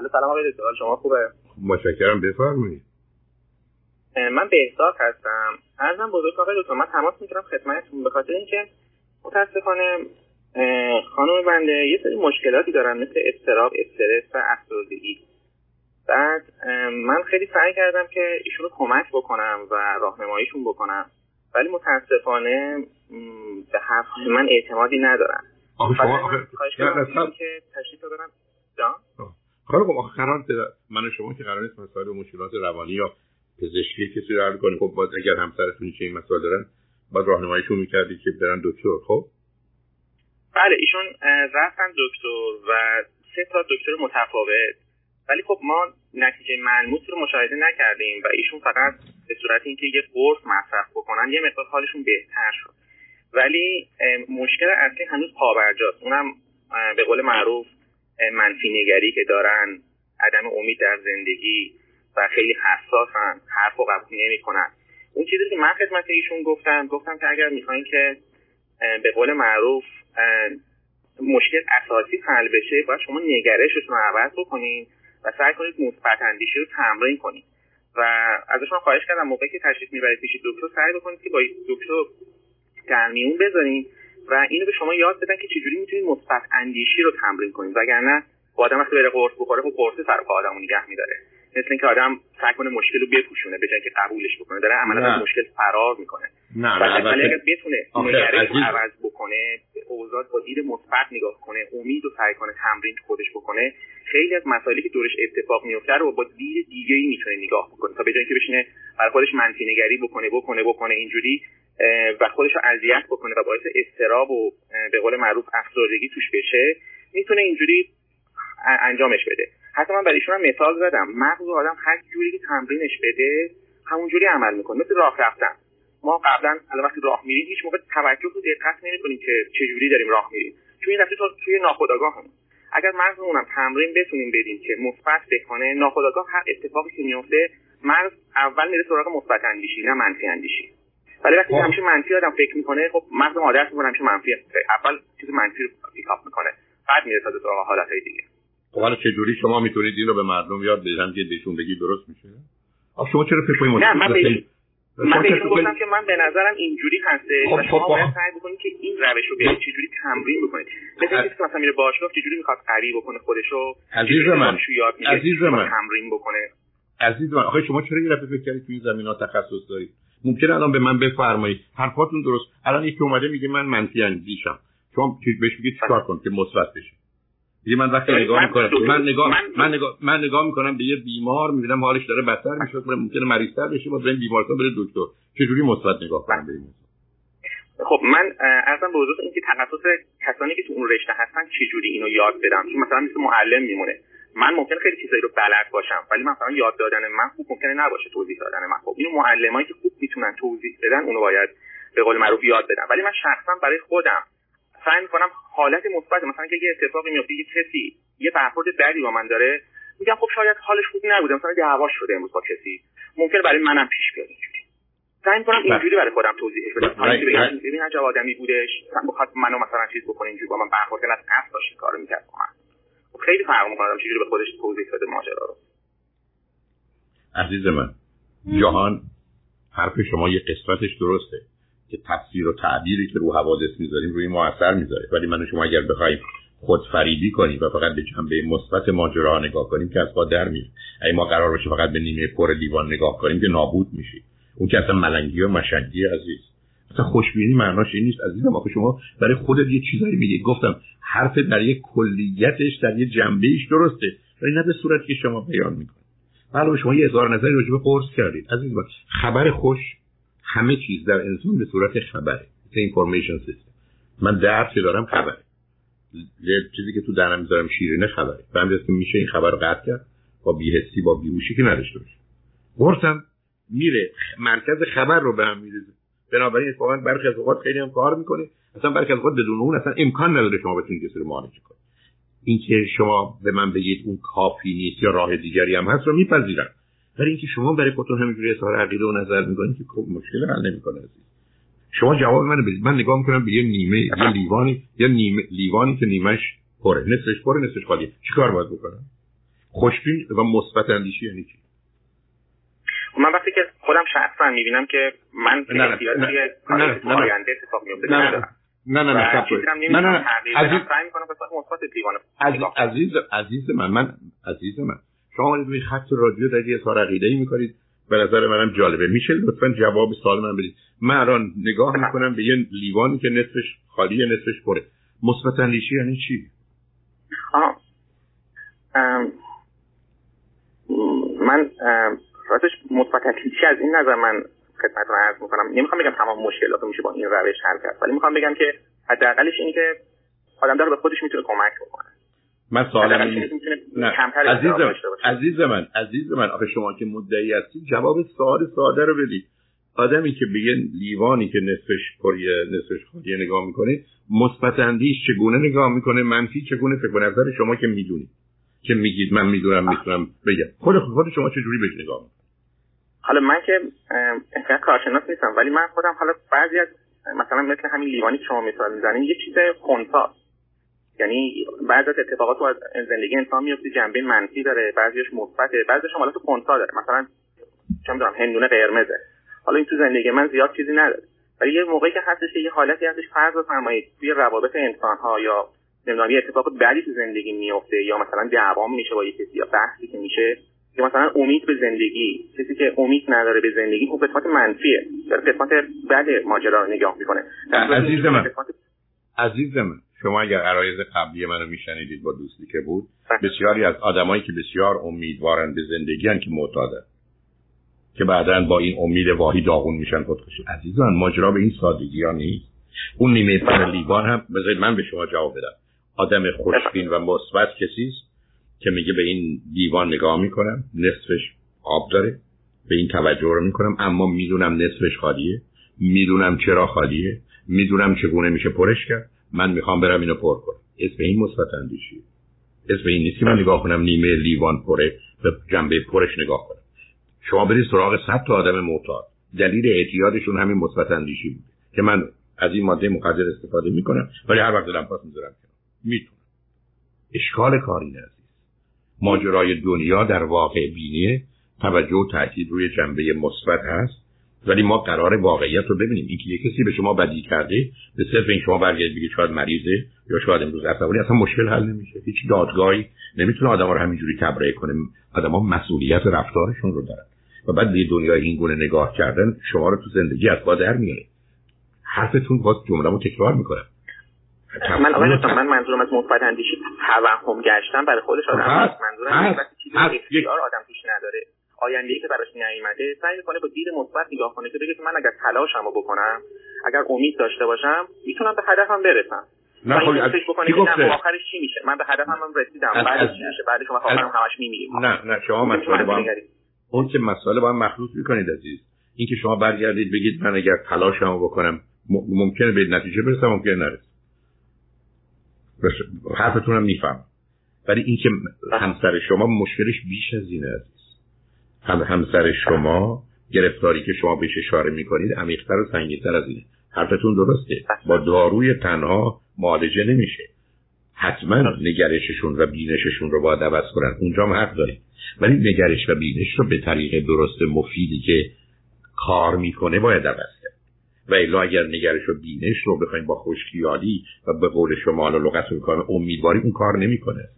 الو سلام آقای دکتر شما خوبه؟ متشکرم بفرمایید. من بهزاد هستم. ارزم بزرگ آقای دکتر من تماس می‌گیرم خدمتتون به خاطر اینکه متاسفانه خانم بنده یه سری مشکلاتی دارن مثل استراب استرس و افسردگی. بعد من خیلی سعی کردم که ایشونو کمک بکنم و راهنماییشون بکنم. ولی متاسفانه به حرف من اعتمادی ندارم. آخه شما آخه که تشریف دارم خیلی خب آخه قرار من و شما که قرار نیست مسائل مشکلات روانی یا پزشکی کسی رو حل کنیم. خب باز اگر همسرتون چه این مسائل دارن باید راهنماییشون می‌کردی که برن دکتر خب؟ بله ایشون رفتن دکتر و سه تا دکتر متفاوت. ولی خب ما نتیجه ملموس رو مشاهده نکردیم و ایشون فقط به صورت اینکه یه قرص مصرف بکنن یه مقدار حالشون بهتر شد. ولی مشکل اصلی هنوز پابرجاست اونم به قول معروف منفی نگری که دارن عدم امید در زندگی و خیلی حساسن حرف و قبول نمی‌کنن. اون چیزی که من خدمت ایشون گفتم گفتم که اگر می‌خواین که به قول معروف مشکل اساسی حل بشه باید شما نگرشتون رو عوض بکنین و سعی کنید مثبت اندیشی رو تمرین کنید و ازشون خواهش کردم موقعی که تشریف می‌برید پیش دکتر سعی بکنید که با دکتر در میون بذارین و اینو به شما یاد بدن که چجوری می‌تونید مثبت اندیشی رو تمرین کنید. وگرنه با آدم وقتی بره قرص بخوره خب قرص سر پا آدمو نگه میداره. مثل اینکه آدم سعی کنه مشکل رو بپوشونه به که قبولش بکنه. داره عملا از مشکل فرار می‌کنه. نه نه اگر بتونه نگرش عوض بکنه اوضاع با دید مثبت نگاه کنه امید و سعی کنه تمرین خودش بکنه خیلی از مسائلی که دورش اتفاق میفته رو با دید دیگه ای می‌تونه نگاه بکنه تا به جای که بشینه برای خودش منفی نگری بکنه بکنه بکنه اینجوری و خودش رو اذیت بکنه و باعث استراب و به قول معروف افسردگی توش بشه می‌تونه اینجوری انجامش بده. حتی من برای ایشون هم مثال زدم. مغز آدم هر جوری که تمرینش بده همونجوری عمل می‌کنه مثل راه رفتن. ما قبلا الان وقتی راه میریم هیچ موقع توجه و دقت نمی‌کنیم که چجوری داریم راه میریم. چون این دفعه توی ناخودآگاه اگر مغزمونم تمرین بتونیم بدیم که مثبت بکنه ناخودآگاه هر اتفاقی که میفته مغز اول میره سراغ مثبت اندیشی نه منفی اندیشی. ولی وقتی خب. همیشه منفی آدم فکر می‌کنه خب مغز عادت می‌کنه همیشه منفی اول چیز منفی رو پیکاپ می‌کنه. بعد میره تا سراغ حالتهای دیگه. خب حالا چجوری شما می‌تونید این رو به مردم یاد بدید؟ که بهشون بگی درست میشه. شما چرا فکر نه من من بهشون گفتم که من به نظرم اینجوری هسته. خب و شما خب. باید سعی بکنید که این روش رو برید چجوری تمرین بکنید؟ مثل کسی که مثلا میره باشگاه چجوری می‌خواد قوی بکنه خودشو؟ عزیز من عزیز من. تمرین بکنه؟ عزیز من آخه شما چرا یه دفعه فکر کردید تو این زمین ها تخصص دارید؟ ممکنه الان به من بفرمایید. حرفاتون درست. الان یکی اومده میگه من منفی اندیشم. شما بهش میگید چیکار کن که مثبت بشه دیگه من وقتی نگاه می‌کنم من نگاه من نگاه من نگاه می‌کنم به یه بیمار می‌بینم حالش داره بدتر میشه ممکنه مریضتر بشه با این بیمارستان بره دکتر. چجوری مثبت نگاه کنم به خب من ارزم به حضور اینکه تخصص کسانی که تو اون رشته هستن چجوری اینو یاد بدم؟ چون مثلا مثل معلم میمونه. من ممکن خیلی چیزایی رو بلد باشم ولی مثلا یاد دادن من خوب ممکنه نباشه توضیح دادن من. خب اینو معلمایی که خوب می‌تونن توضیح بدن اونو باید به قول معروف یاد بدم. ولی من شخصا برای خودم سعی می‌کنم حالت مثبت مثلا که یه اتفاقی میفته یه کسی یه برخورد بدی با من داره میگم خب شاید حالش خوب نبوده مثلا دعوا شده امروز با کسی ممکن برای منم پیش بیاد اینجوری. سعی می‌کنم بله. اینجوری برای خودم توضیحش بدم. بله. ببین عجب آدمی بودش بخواد منو مثلا چیز بکنه اینجوری با من برخورد از قصد داشت کارو می‌کرد با من. خب خیلی فرق می‌کنه چجوری به خودش توضیح بده ماجرا رو. عزیز من جهان حرف شما یه قسمتش درسته. که تفسیر و تعبیری که رو حوادث می‌ذاریم روی ما اثر می‌ذاره. ولی من و شما اگر بخوایم خود فریبی کنیم و فقط به جنبه مثبت ماجرا نگاه کنیم که از پا در میره اگه ما قرار باشه فقط به نیمه پر لیوان نگاه کنیم که نابود میشیم اون که اصلا ملنگی و مشنگی عزیز. اصلا خوشبینی معناش این نیست عزیزم. آخه شما برای خودت یه چیزایی میگی. گفتم حرف در یک کلیتش در یه جنبهش درسته. ولی نه به صورتی که شما بیان می‌کنید. حالا شما یه هزار نظری راجع به قرص کردید. عزیز خبر خوش همه چیز در انسان به صورت خبره. اینفورمیشن سیستم من که دارم خبره. چیزی که تو درم می‌ذارم شیرینه خبره. به که میشه این خبر رو قطع کرد. با بیهستی با بیهوشی که نداشته باشه. قرصم میره مرکز خبر رو به هم میریزه. بنابراین اتفاقا برخی از اوقات خیلی هم کار می‌کنه. اصلا برخی از اوقات بدون اون اصلا امکان نداره شما بتونید کسی رو معالجه کنید. اینکه شما به من بگید اون کافی نیست یا راه دیگری هم هست رو میپذیرم. برای اینکه شما برای خودتون همینجوری اظهار عقیده و نظر می‌کنید که خب مشکل حل نمی‌کنه شما جواب منو بدید. من نگاه می‌کنم به یه نیمه یه لیوانی یه نیمه لیوانی که نیمش پره نصفش پره نصفش خالی چیکار باید بکنم؟ خوشبین و مثبت اندیشی یعنی چی؟ من وقتی که خودم شخصا می‌بینم که من نه نه نه نه نه آینده اتفاق میفته نه نه نه نه نه نه عزیز عزیز عزیز من من عزیز من. شما روی خط رادیو دارید اظهار عقیده ای می‌کنید. به نظر منم جالبه. میشه لطفا جواب سوال من بدید. من الان نگاه می‌کنم به یه لیوانی که نصفش خالی نصفش پره. مثبت اندیشی یعنی چی؟ آه. من راستش مثبت اندیشی از این نظر من خدمتتون عرض می‌کنم. نمی‌خوام بگم تمام مشکلات میشه با این روش حل کرد. ولی می‌خوام بگم که حداقلش اینه که آدم داره به خودش می‌تونه کمک بکنه. من سوالم نه عزیز عزیز من عزیز من آخه شما که مدعی هستی جواب سوال ساده رو بدید. آدمی که به لیوانی که نصفش پریه نصفش خالیه نگاه می‌کنه مثبت اندیش چگونه نگاه می‌کنه؟ منفی چگونه فکر نظر شما که می‌دونید. که میگید من می‌دونم می‌تونم بگم. خود خود شما چه جوری بهش نگاه می‌کنید؟ حالا من که اصلا کارشناس نیستم ولی من خودم حالا بعضی از مثلا مثل همین لیوانی که شما مثال می‌زنید یه چیز خونسا یعنی بعضی از اتفاقات تو از زندگی انسان میفته جنبه منفی داره بعضیش مثبته بعضیش حالت خونسا داره. مثلا چه می‌دونم هندونه قرمزه. حالا این تو زندگی من زیاد چیزی نداره. ولی یه موقعی که هستش یه حالتی هستش فرض بفرمایید توی روابط انسان ها یا نمی‌دونم یه اتفاق بعدی تو زندگی میفته یا مثلا دعوام میشه با یه کسی یا بحثی که میشه که مثلا امید به زندگی کسی که امید نداره به زندگی اون قسمت منفیه. داره قسمت بعد ماجرا رو نگاه می‌کنه. عزیز من. عزیز من. شما اگر عرایز قبلی منو میشنیدید با دوستی که بود بله. بسیاری از آدمایی که بسیار امیدوارن به زندگی که معتادن که بعدا با این امید واهی داغون میشن. خودکشی عزیزان ماجرا به این سادگی ها نیست. اون نیمه پر لیوان هم بذارید من به شما جواب بدم. آدم خوشبین و مثبت کسی است که میگه به این دیوان نگاه می‌کنم نصفش آب داره به این توجه رو می‌کنم اما می‌دونم نصفش خالیه. می‌دونم چرا خالیه. می‌دونم چگونه میشه پرش کرد. من می‌خوام برم اینو پر کنم. اسم این مثبت اندیشی. اسم این نیست که من نگاه کنم نیمه لیوان پره به جنبه پرش نگاه کنم. شما برید سراغ صد تا آدم معتاد. دلیل اعتیادشون همین مثبت اندیشی بود که من از این ماده مقدر استفاده می‌کنم ولی هر وقت دلم پاس می‌ذارم می‌تونم. اشکال کاری عزیز ماجرای دنیا در واقع بینی توجه و تاکید روی جنبه مثبت هست. ولی ما قرار واقعیت رو ببینیم. اینکه یه کسی به شما بدی کرده به صرف این شما برگردید بگید شاید مریضه یا شاید امروز عصبانی اصلا مشکل حل نمیشه. هیچ دادگاهی نمی‌تونه آدم رو همینجوری تبرئه کنه. آدما مسئولیت رفتارشون رو دارن. و بعد به دنیای این گونه نگاه کردن شما رو تو زندگی از با در میاره. حرفتون باز جمله تکرار می‌کنم. من آقای من منظورم از مثبت اندیشی توهم گشتن برای خودش آدم هست. منظورم اختیار آدم توش نداره. آینده که براش نیومده سعی می‌کنه با دید مثبت نگاه کنه که بگه که من اگر تلاشمو بکنم اگر امید داشته باشم می‌تونم به هدفم برسم. نه خب بکنه که نه آخرش چی میشه؟ من به هدفم هم رسیدم بعدش چی میشه؟ بعدش آخرم همش میمیریم نه نه شما مسئله با هم اون که مسئله با هم مخلوط می‌کنید عزیز. اینکه شما برگردید بگید من اگر تلاشمو بکنم ممکنه به نتیجه برسم ممکنه نرسم حرفتون هم میفهم ولی اینکه همسر شما مشکلش بیش از این است. هم همسر شما گرفتاری که شما بهش اشاره می‌کنید عمیقتر و سنگینتر از اینه حرفتون درسته. با داروی تنها معالجه نمیشه. حتما نگرششون و بینششون رو باید عوض کنن. اونجا هم حق ولی نگرش و بینش رو به طریق درست مفیدی که کار می‌کنه باید عوض و الا اگر نگرش و بینش رو بخوایم با خوشخیالی و به قول شما لغت رو امیدواری اون کار نمی‌کنه.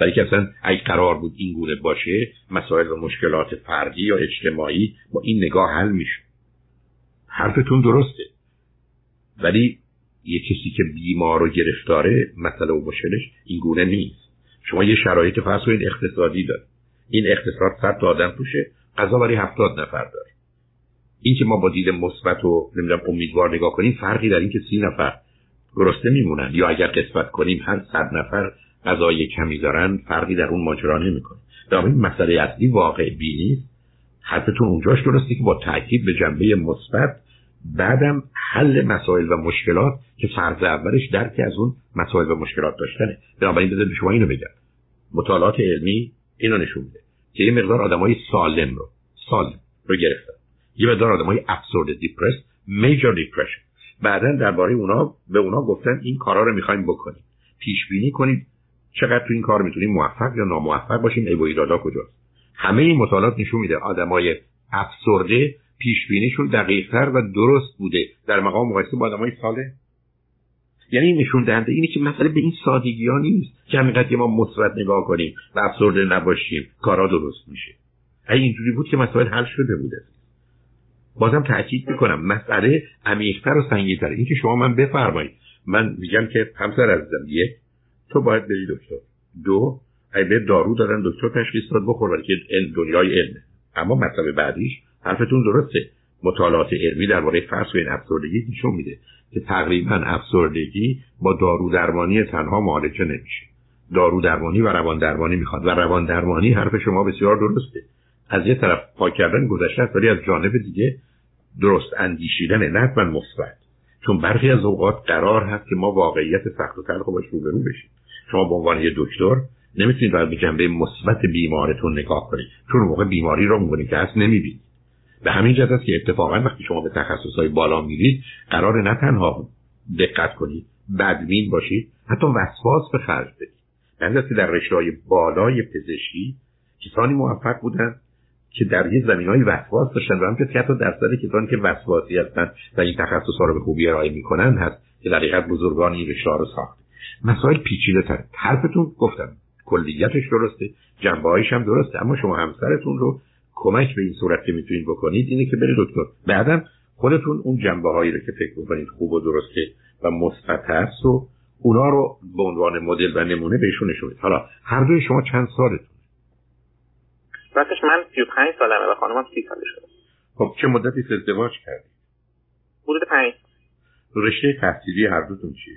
برای که اصلا اگه قرار بود این گونه باشه مسائل و مشکلات فردی یا اجتماعی با این نگاه حل میشه حرفتون درسته. ولی یه کسی که بیمار و گرفتاره مسئله و مشکلش این گونه نیست. شما یه شرایط فرض کنید اقتصادی داره. این اقتصاد صد تا آدم توشه غذا برای هفتاد نفر داره. این که ما با دید مثبت و نمی‌دونم امیدوار نگاه کنیم فرقی در این که سی نفر گرسنه میمونن یا اگر قسمت کنیم هر صد نفر غذای کمی دارن فرقی در اون ماجرا نمی‌کنه. در این مسئله اصلی واقع بینی حرفتون اونجاش درسته که با تاکید به جنبه مثبت بعدم حل مسائل و مشکلات که فرض اولش درک از اون مسائل و مشکلات داشتنه. بنابراین بذارید شما اینو بگم. مطالعات علمی اینو نشون میده که یه مقدار آدمای سالم رو سالم رو گرفتن. یه مقدار آدمای افسرده دیپرس میجر دیپرشن بعدا درباره اونا به اونا گفتن این کارا رو می‌خوایم بکنیم. پیش بینی کنید. چقدر تو این کار می‌تونیم موفق یا ناموفق باشیم؟ ای و ایرادا کجاست؟ همه این مطالعات نشون میده آدمای افسرده پیش بینیشون دقیقتر و درست بوده. در مقام مقایسه با آدمای ساله. یعنی نشون دهنده اینه که مسئله به این سادگی ها نیست که همینقدر ما مثبت نگاه کنیم و افسرده نباشیم کارا درست میشه. اگه اینجوری بود که مسائل حل شده بوده. بازم تاکید می‌کنم مسئله عمیقتر و سنگینتر. اینکه شما من بفرمایید. من میگم که همسر عزیزم یک تو باید بری دکتر. دو اگه دارو دارن دکتر تشخیص داد بخور ولی که دنیای علمه اما مطلب بعدیش حرفتون درسته. مطالعات علمی درباره فرض این افسردگی نشون میده که تقریبا افسردگی با دارو درمانی تنها معالجه نمیشه. دارو درمانی و روان درمانی می‌خواد و روان درمانی حرف شما بسیار درسته. از یه طرف پاک کردن گذشته ولی از جانب دیگه درست اندیشیدن نه حتما مثبت. چون برخی از اوقات قرار هست که ما واقعیت سخت و تلخ باش روبرو بشیم. شما به عنوان یه دکتر نمی‌تونید به جنبه مثبت بیمارتون نگاه کنید. چون موقع بیماری رو می‌کنی که هست نمی‌بینید. به همین جهت است که اتفاقا وقتی شما به تخصصهای بالا میرید قرار نه تنها دقت کنید بدبین باشید حتی وسواس به خرج بدید. در رشته های بالای پزشکی کسانی موفق بودن که در یه زمین های وسواس داشتن و همچنین که حتی درصد کسانی که وسواسی هستن و این تخصص ها رو به خوبی ارائه می‌کنن هست که در حقیقت بزرگان این رشته رو ساخت. مسائل پیچیده تر حرفتون گفتم کلیتش درسته جنبه هم درسته اما شما همسرتون رو کمک به این صورت که می‌تونید بکنید اینه که برید دکتر. بعدم خودتون اون جنبه هایی رو که فکر می‌کنید خوب و درسته و مثبت هست و اونا رو به عنوان مدل و نمونه بهشون نشونید حالا هر دوی شما چند سالتون؟ راستش من 35 سالمه و خانمم 30 ساله شده. خب چه مدتی ازدواج کردید حدود 5 رشته تحصیلی هر دوتون چیه؟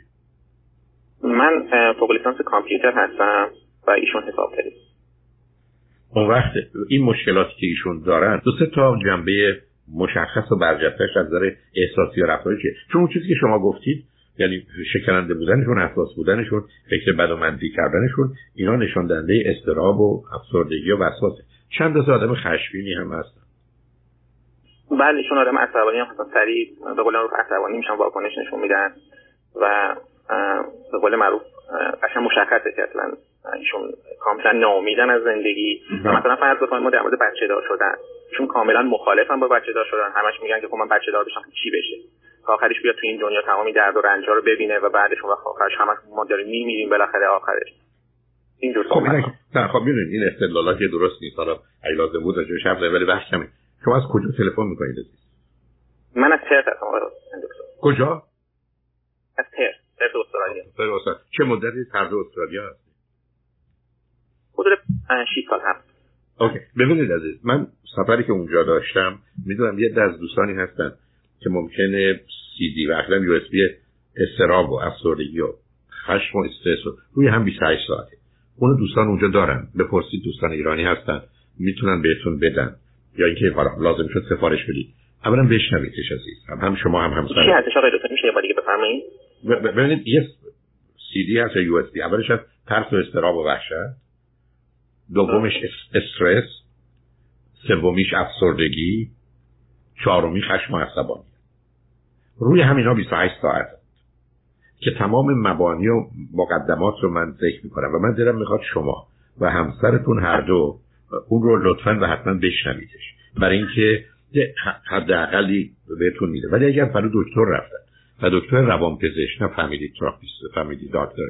من فوق لیسانس کامپیوتر هستم و ایشون حسابداری. اون وقت این مشکلاتی که ایشون دارن دو سه تا جنبه مشخص و برجستهش از نظر احساسی و رفتاری چیه؟ چون اون چیزی که شما گفتید یعنی شکننده بودنشون اساس بودنشون فکر بد و منفی کردنشون اینا نشان دهنده استراب و افسردگی و وسواسه چند تا آدم خشمگینی هم هستن بله ایشون آدم عصبانی هم هستن. سریع به قول معروف عصبانی میشن واکنش نشون میدن و به قول معروف قشنگ مشخصه که اصلا ایشون کاملا ناامیدن از زندگی. و مثلا فرض بکنیم ما در مورد بچه دار شدن. چون کاملا مخالفن با بچه دار شدن. همش میگن که خب من بچه دار بشم چی بشه؟ آخرش بیاد تو این دنیا تمامی درد و رنج رو ببینه و بعدش وقت آخرش همه ما داریم میمیریم بالاخره آخرش. این جور خب نه خب می‌دونید این استدلالات که درست نیست. حالا اگه لازم بود راجعش حرف ولی وقت کمه شما از کجا تلفن می‌کنید؟ عزیز من از پرت هستم کجا؟ از پرت پرت استرالیا. چه مدتیست استرالیا هستید حدود 6 سال هست OK. ببینید عزیز من سفری که اونجا داشتم می‌دونم یه از دوستانی هستن که ممکنه سی دی و اصلا USB اضطراب و افسردگی و خشم و استرس و روی هم 28 ساعته. اونو دوستان اونجا دارن. بپرسید دوستان ایرانی هستن. می‌تونن بهتون بدن. یا اینکه حالا لازم شد سفارش بدید. اولا بشنویدش عزیز. هم, هم شما هم همسر چی هستش آقای دکتر میشه یه دیگه بفرمایید. ببینید یه سی دی هست یا یو اس بی اولش از ترس و استراب و وحشت. دومش استرس. سومیش افسردگی. چهارمی خشم و عصبانی. روی همینا 28 ساعت که تمام مبانی و مقدمات رو من ذکر می‌کنم و من دلم می‌خواد شما و همسرتون هر دو اون رو لطفا و حتما بشنویدش. برای اینکه حداقلی بهتون میده. ولی اگر فرو دکتر رفتن. و دکتر روانپزشک نه فامیلی تراپیست دکترتون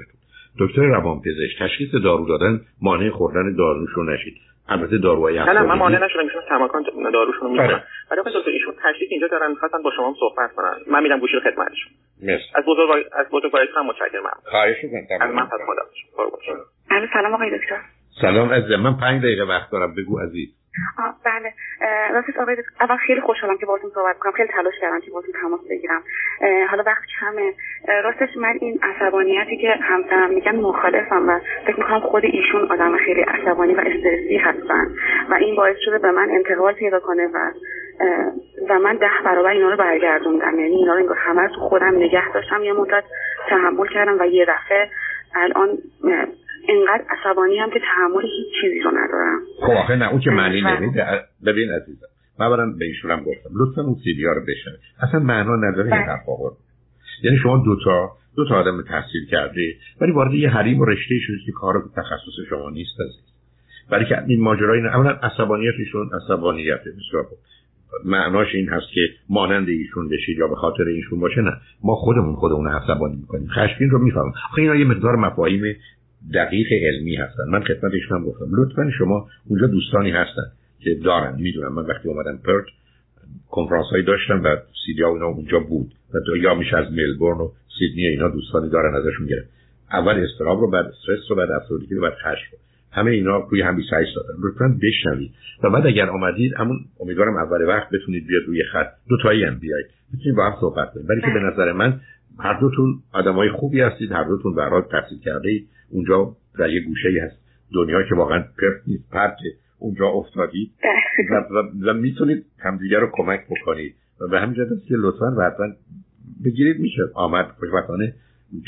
دکتر روانپزشک تشخیص دارو دادن مانع خوردن داروشو نشید. البته داروهای نه نه من مانع نشدم ایشون تماکان داروشون رو می‌خورن. آره. ولی آقای دکتر ایشون تشخیص اینجا دارن می‌خواستن با شما صحبت کنن. من میرم گوشی خدمتشون مرسی. از بزرگ از بزرگوارتون متشکرم. خواهش می‌کنم از من پس خدا سلام آقای دکتر. سلام عزیزم. من 5 دقیقه وقت دارم. بگو عزیز. راستش آقای اول خیلی خوشحالم که باهاتون صحبت کنم. خیلی تلاش کردم که باهاتون تماس بگیرم. حالا وقت کمه. راستش من این عصبانیتی که همسرم میگن مخالفم و فکر می‌کنم خود ایشون آدم خیلی عصبانی و استرسی هستن و این باعث شده به من انتقال پیدا کنه و و من ده برابر اینا رو برگردوندم. یعنی اینا رو همه تو خودم نگه داشتم. یه مدت تحمل کردم و یه دفعه الان اینقدر عصبانی هم که تحمل هیچ چیزی رو ندارم. آخه نه اون که معنی نمیده. ببین عزیزم من برم به ایشونم گفتم لطفا اون سیدی ها رو بشنه اصلا معنا نداره این بله. حرف یعنی شما دو تا دو تا آدم تحصیل کرده ولی وارد یه حریم و رشته شده که کار تخصص شما نیست عزیز. برای که این ماجرای اولا عصبانیتشون عصبانیت بسیار معناش این هست که مانند ایشون بشید یا به خاطر ایشون باشه نه. ما خودمون خودمون عصبانی می‌کنیم. خشمگین رو می‌فهمم. آخه اینا یه مقدار مفاهیم دقیق علمی هستن. من خدمت هم گفتم. لطفا شما اونجا دوستانی هستن که دارن. می‌دونم من وقتی اومدم پرت کنفرانس هایی داشتم و سیدیا اونا اونجا بود. و یا میشه از ملبورن و سیدنی اینا دوستانی دارن ازشون گرفت. اول استراب رو بعد استرس رو بعد افسردگی رو بعد خشم همه اینا روی هم 28 دادن لطفا بشنوید. و بعد اگر آمدید همون امیدوارم اول وقت بتونید بیاد روی خط. دو تایی هم بیاید بتونید با هم صحبت کنید. ولی که به نظر من هر دوتون آدمای خوبی هستید. هر دوتون به حال تحصیل کرده اید اونجا در یه گوشه ای هست. دنیا که واقعا پرت نیست پرت اونجا افتادید. و, و, و می‌تونید همدیگه رو کمک بکنید. و به همین جهت که لطفا حتما بگیرید میشه آمد خوشبختانه.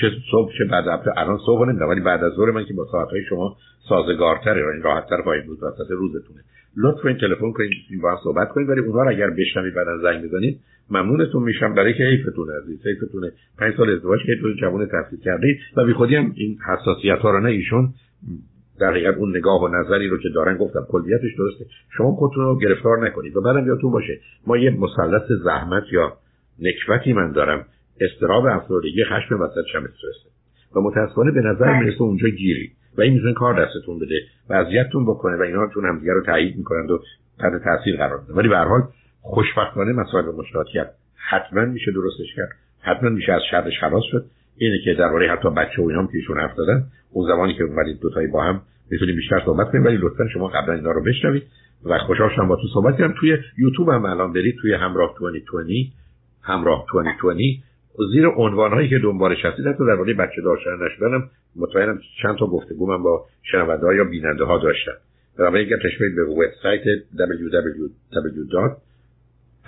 چه صبح چه بعد هفته الان صبح نمی‌دونم ولی بعد از ظهر من که با ساعتهای شما سازگارتره و این راحتتر خواهید بود وسط روزتونه. لطف این تلفن کنید با هم صحبت کنید. ولی اونها رو اگر بشنوید بعد از زنگ بزنید ممنونتون میشم برای که حیفتونه عزیز حیفتونه پنج سال ازدواج که تو جوان تحصیل کرده و بی خودی هم این حساسیت ها رو نه ایشون در حقیقت اون نگاه و نظری رو که دارن گفتم کلیتش درسته. شما خودتون رو گرفتار نکنید. و بعدم یادتون باشه ما یه مثلث زحمت یا نکبتی من دارم. استراب افسردگی خشم وسط شم استرسه و متاسفانه به نظر بله. می‌رسه اونجا گیری. و این می‌تونه کار دستتون بده و اذیتتون بکنه و اینا تون هم رو تایید می‌کنند و تحت تاثیر قرار میدن ولی به هر حال خوشبختانه مسائل مشکلاتیت حتما میشه درستش کرد. حتما میشه از شرش خلاص شد. اینه که درباره حتی بچه و اینام که ایشون حرف دادن اون زمانی که اومدید دو تایی با هم می‌تونیم بیشتر صحبت کنیم ولی لطفا شما قبلا اینا رو بشنوید. و خوشحال شدم با تو صحبت کردم. توی یوتیوب هم الان برید توی همراه 2020 همراه 2020 زیر عنوان هایی که دنبالش هستید حتی درباره بچه داشتن نشدنم مطمئنم چند تا گفتگو من با شنونده ها یا بیننده ها داشتم بنابراین اگر تشبیه به وبسایت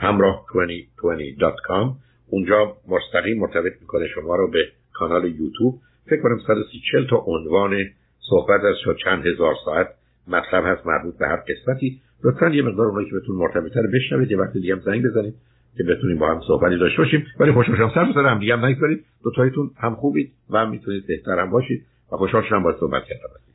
www.hamrah2020.com اونجا مستقیم مرتبط می‌کنه شما رو به کانال یوتیوب. فکر کنم 130 تا عنوان صحبت از چند هزار ساعت مطلب هست مربوط به هر قسمتی. لطفا یه مقدار اونایی که بهتون مرتبطه رو بشنوید یه وقت دیگه هم زنگ بزنید که بتونیم با هم صحبتی داشته باشیم. ولی خوشحال شدم سر هم دیگه هم نگذارید. دو تایتون هم خوبید و هم می‌تونید بهتر هم باشید و خوشحال شدم با صحبت کردم